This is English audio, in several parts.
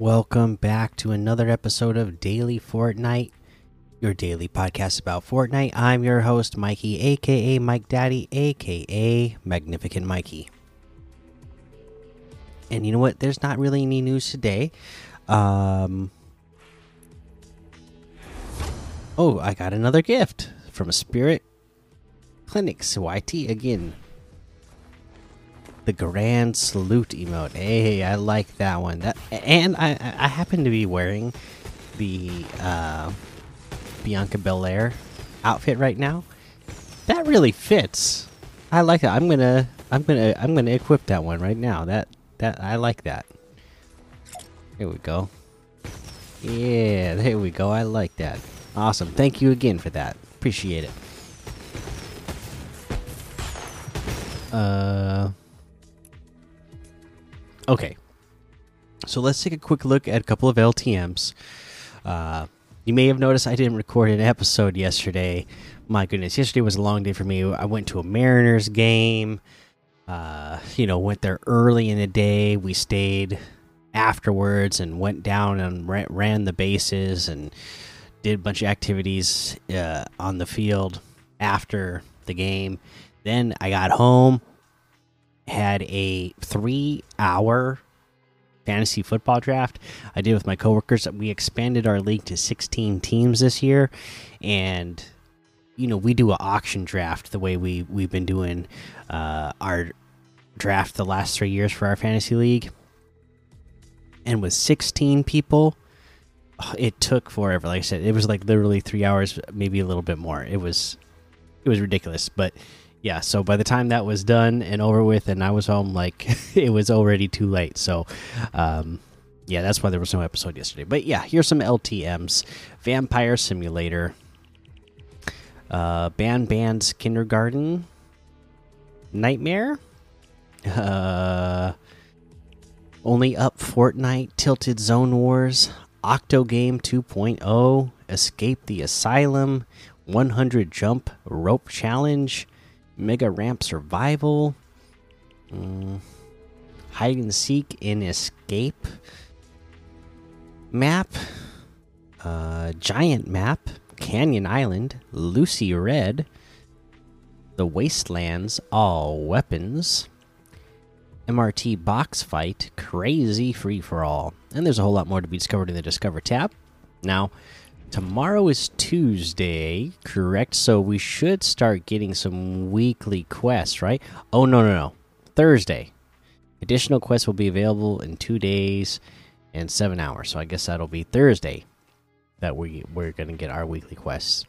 Welcome back to another episode of Daily Fortnite, your daily podcast about Fortnite. I'm your host, Mikie, aka Mike Daddy, aka Magnificent Mikie. And you know what? There's not really any news today. Um. Oh, I got another gift from a Spirit Clinics YT again. The Grand Salute emote. Hey, I like that one. That and I I happen to be wearing the uh, Bianca Belair outfit right now. That really fits. I like that. I'm gonna I'm gonna I'm gonna equip that one right now. That that I like that. Here we go. Yeah, there we go. I like that. Awesome. Thank you again for that. Appreciate it. Uh Okay. So let's take a quick look at a couple of LTMs. Uh, you may have noticed I didn't record an episode yesterday. My goodness, yesterday was a long day for me. I went to a Mariners game. Uh, you know, went there early in the day. We stayed afterwards and went down and ran, the bases and did a bunch of activities uh, on the field after the game. Then I got home, had a three hour fantasy football draft I did with my coworkers. We expanded our league to 16 teams this year, and you know we do an auction draft the way we we've been doing uh, our draft the last three years for our fantasy league. And with 16 people, it took forever. Like I said, it was like literally three hours, maybe a little bit more. It was it was ridiculous, but yeah, so by the time that was done and over with, and I was home, like it was already too late. So, um, yeah, that's why there was no episode yesterday. But yeah, here's some LTM's Vampire Simulator, uh, Banban's Kindergarten, Nightmare, uh, Only Up Fortnite, Tilted Zone Wars, Octo Game 2.0, Escape the Asylum, 100 Jump Rope Challenge. Mega Ramp Survival, mm, Hide and Seek in Escape map, uh, Giant Map, Canyon Island, Lucy Red, The Wastelands, All Weapons, MRT Box Fight, Crazy Free for All. And there's a whole lot more to be discovered in the Discover tab. Now, tomorrow is Tuesday, correct? So we should start getting some weekly quests, right? Oh no, no, no. Thursday. Additional quests will be available in 2 days and 7 hours. So I guess that'll be Thursday that we we're going to get our weekly quests.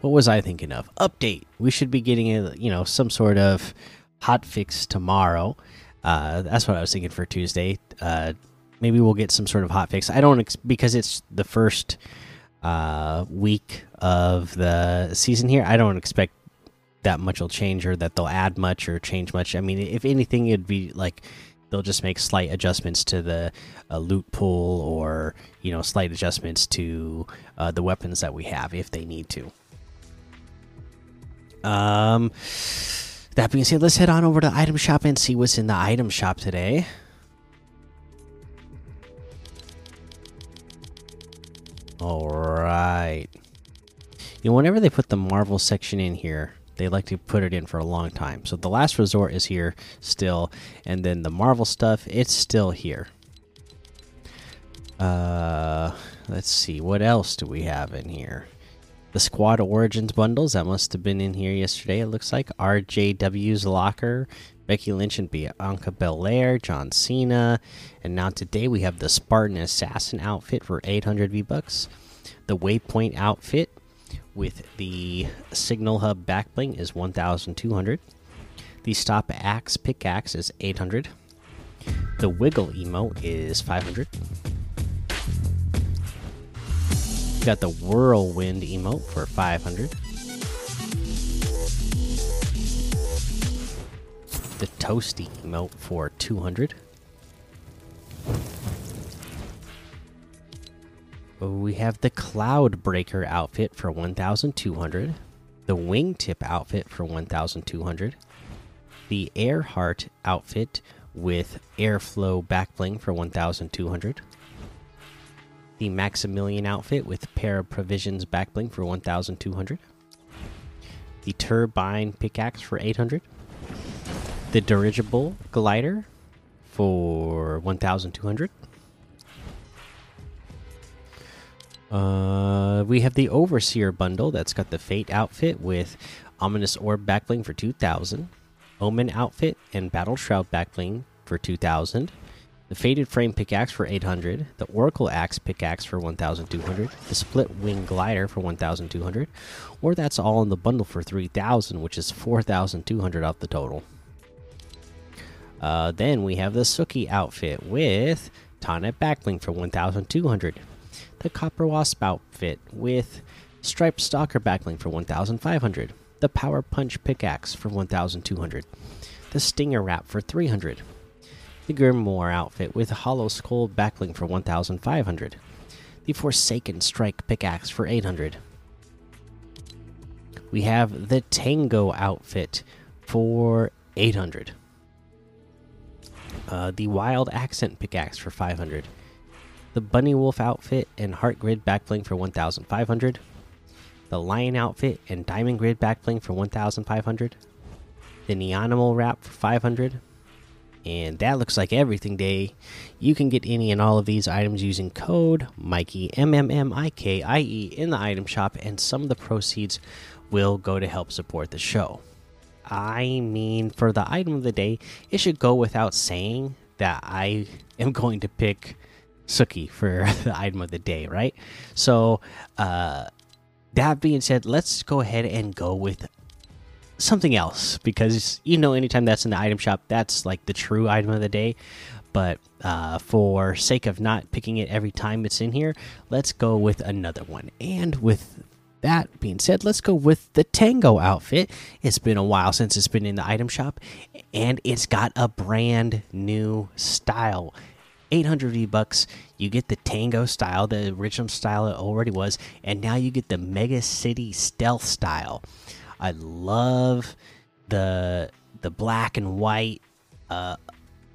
What was I thinking of? Update. We should be getting a, you know, some sort of hot fix tomorrow. Uh, that's what I was thinking for Tuesday. Uh, maybe we'll get some sort of hot fix. I don't because it's the first uh, week of the season here. I don't expect that much will change or that they'll add much or change much. I mean, if anything, it'd be like they'll just make slight adjustments to the uh, loot pool or you know slight adjustments to uh, the weapons that we have if they need to. Um. That being said, let's head on over to item shop and see what's in the item shop today. All right. You know, whenever they put the Marvel section in here, they like to put it in for a long time. So the last resort is here still, and then the Marvel stuff, it's still here. Uh, let's see, what else do we have in here? The Squad Origins bundles that must have been in here yesterday. It looks like RJW's locker, Becky Lynch and Bianca Belair, John Cena, and now today we have the Spartan Assassin outfit for 800 V bucks. The Waypoint outfit with the Signal Hub backbling is 1,200. The Stop Axe pickaxe is 800. The Wiggle emote is 500. Got the Whirlwind emote for 500. The Toasty emote for 200. We have the Cloud Breaker outfit for 1,200. The Wingtip outfit for 1,200. The Earhart outfit with Airflow Backbling for 1200. The Maximilian outfit with Pair of Provisions Backbling for 1200. The Turbine Pickaxe for 800. The Dirigible Glider for 1200. Uh, we have the Overseer bundle that's got the Fate outfit with Ominous Orb backbling for 2000, Omen outfit and Battle Shroud backbling for 2000, the Faded Frame pickaxe for 800, the Oracle Axe pickaxe for 1200, the Split Wing glider for 1200, or that's all in the bundle for 3000, which is 4200 off the total. Uh, then we have the Suki outfit with Taunt backbling for 1200 the Copper Wasp outfit with Striped Stalker backling for 1500, the Power Punch pickaxe for 1200, the Stinger Wrap for 300, the Grimoire outfit with Hollow Skull backling for 1500, the Forsaken Strike pickaxe for 800. We have the Tango outfit for 800. Uh, the Wild Accent pickaxe for 500 the Bunny Wolf outfit and Heart Grid backbling for 1,500. The Lion outfit and Diamond Grid backbling for 1,500. The Neonimal wrap for 500. And that looks like everything day. You can get any and all of these items using code Mikie M M M I K I E in the item shop, and some of the proceeds will go to help support the show. I mean, for the item of the day, it should go without saying that I am going to pick Suki for the item of the day, right? So, uh, that being said, let's go ahead and go with something else because you know, anytime that's in the item shop, that's like the true item of the day. But uh, for sake of not picking it every time it's in here, let's go with another one. And with that being said, let's go with the Tango outfit. It's been a while since it's been in the item shop, and it's got a brand new style. 800 V bucks, you get the Tango style, the original style it already was, and now you get the Mega City Stealth style. I love the the black and white uh,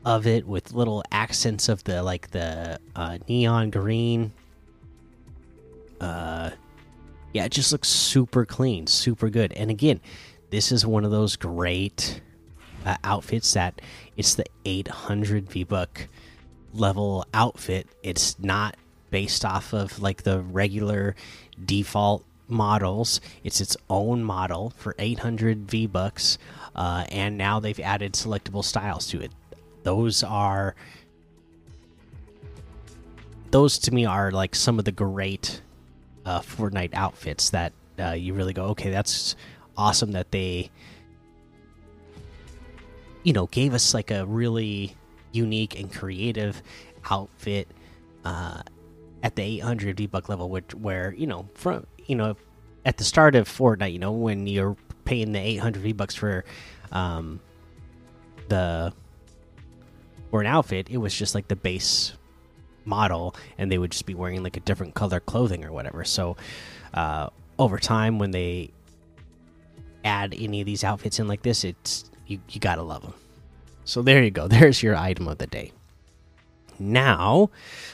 of it with little accents of the like the uh, neon green. Uh, yeah, it just looks super clean, super good. And again, this is one of those great uh, outfits that it's the 800 V buck level outfit. It's not based off of like the regular default models. It's its own model for 800 V bucks, uh, and now they've added selectable styles to it. Those are those to me are like some of the great uh, Fortnite outfits that uh, you really go, okay, that's awesome that they you know gave us like a really unique and creative outfit uh, at the 800 V buck level, which where you know from you know at the start of Fortnite, you know when you're paying the 800 V bucks for um, the or an outfit, it was just like the base model, and they would just be wearing like a different color clothing or whatever. So uh, over time, when they add any of these outfits in like this, it's you you gotta love them. So there you go. There's your item of the day. Now,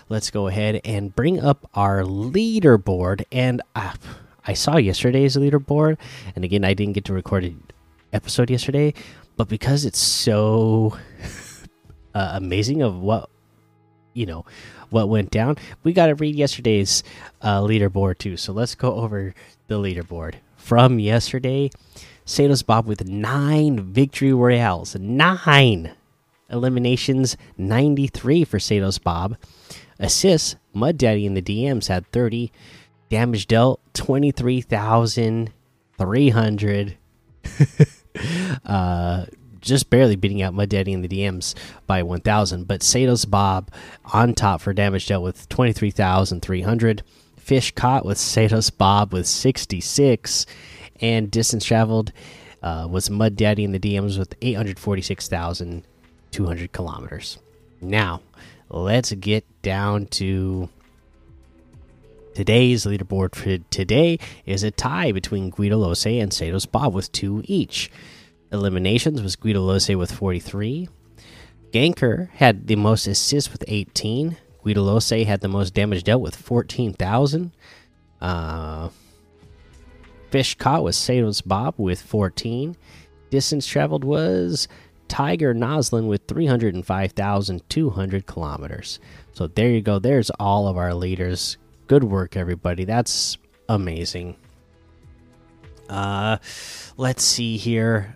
let's go ahead and bring up our leaderboard. And uh, I saw yesterday's leaderboard, and again, I didn't get to record an episode yesterday, but because it's so uh, amazing of what you know what went down, we got to read yesterday's uh, leaderboard too. So let's go over the leaderboard from yesterday. Satos Bob with nine victory royales, nine eliminations, 93 for Satos Bob. Assists, Mud Daddy in the DMs had 30. Damage dealt, 23,300. uh, just barely beating out Mud Daddy in the DMs by 1,000. But Satos Bob on top for damage dealt with 23,300. Fish caught with Satos Bob with 66 and distance traveled uh, was Mud Daddy in the DMs with 846,200 kilometers. Now, let's get down to today's leaderboard for today is a tie between Guido Lose and Satos Bob with two each. Eliminations was Guido Lose with 43. Ganker had the most assists with 18. Guidalose had the most damage dealt with 14,000. Uh, fish caught was Satos Bob with 14. Distance traveled was Tiger Noslin with 305,200 kilometers. So there you go. There's all of our leaders. Good work, everybody. That's amazing. Uh, let's see here.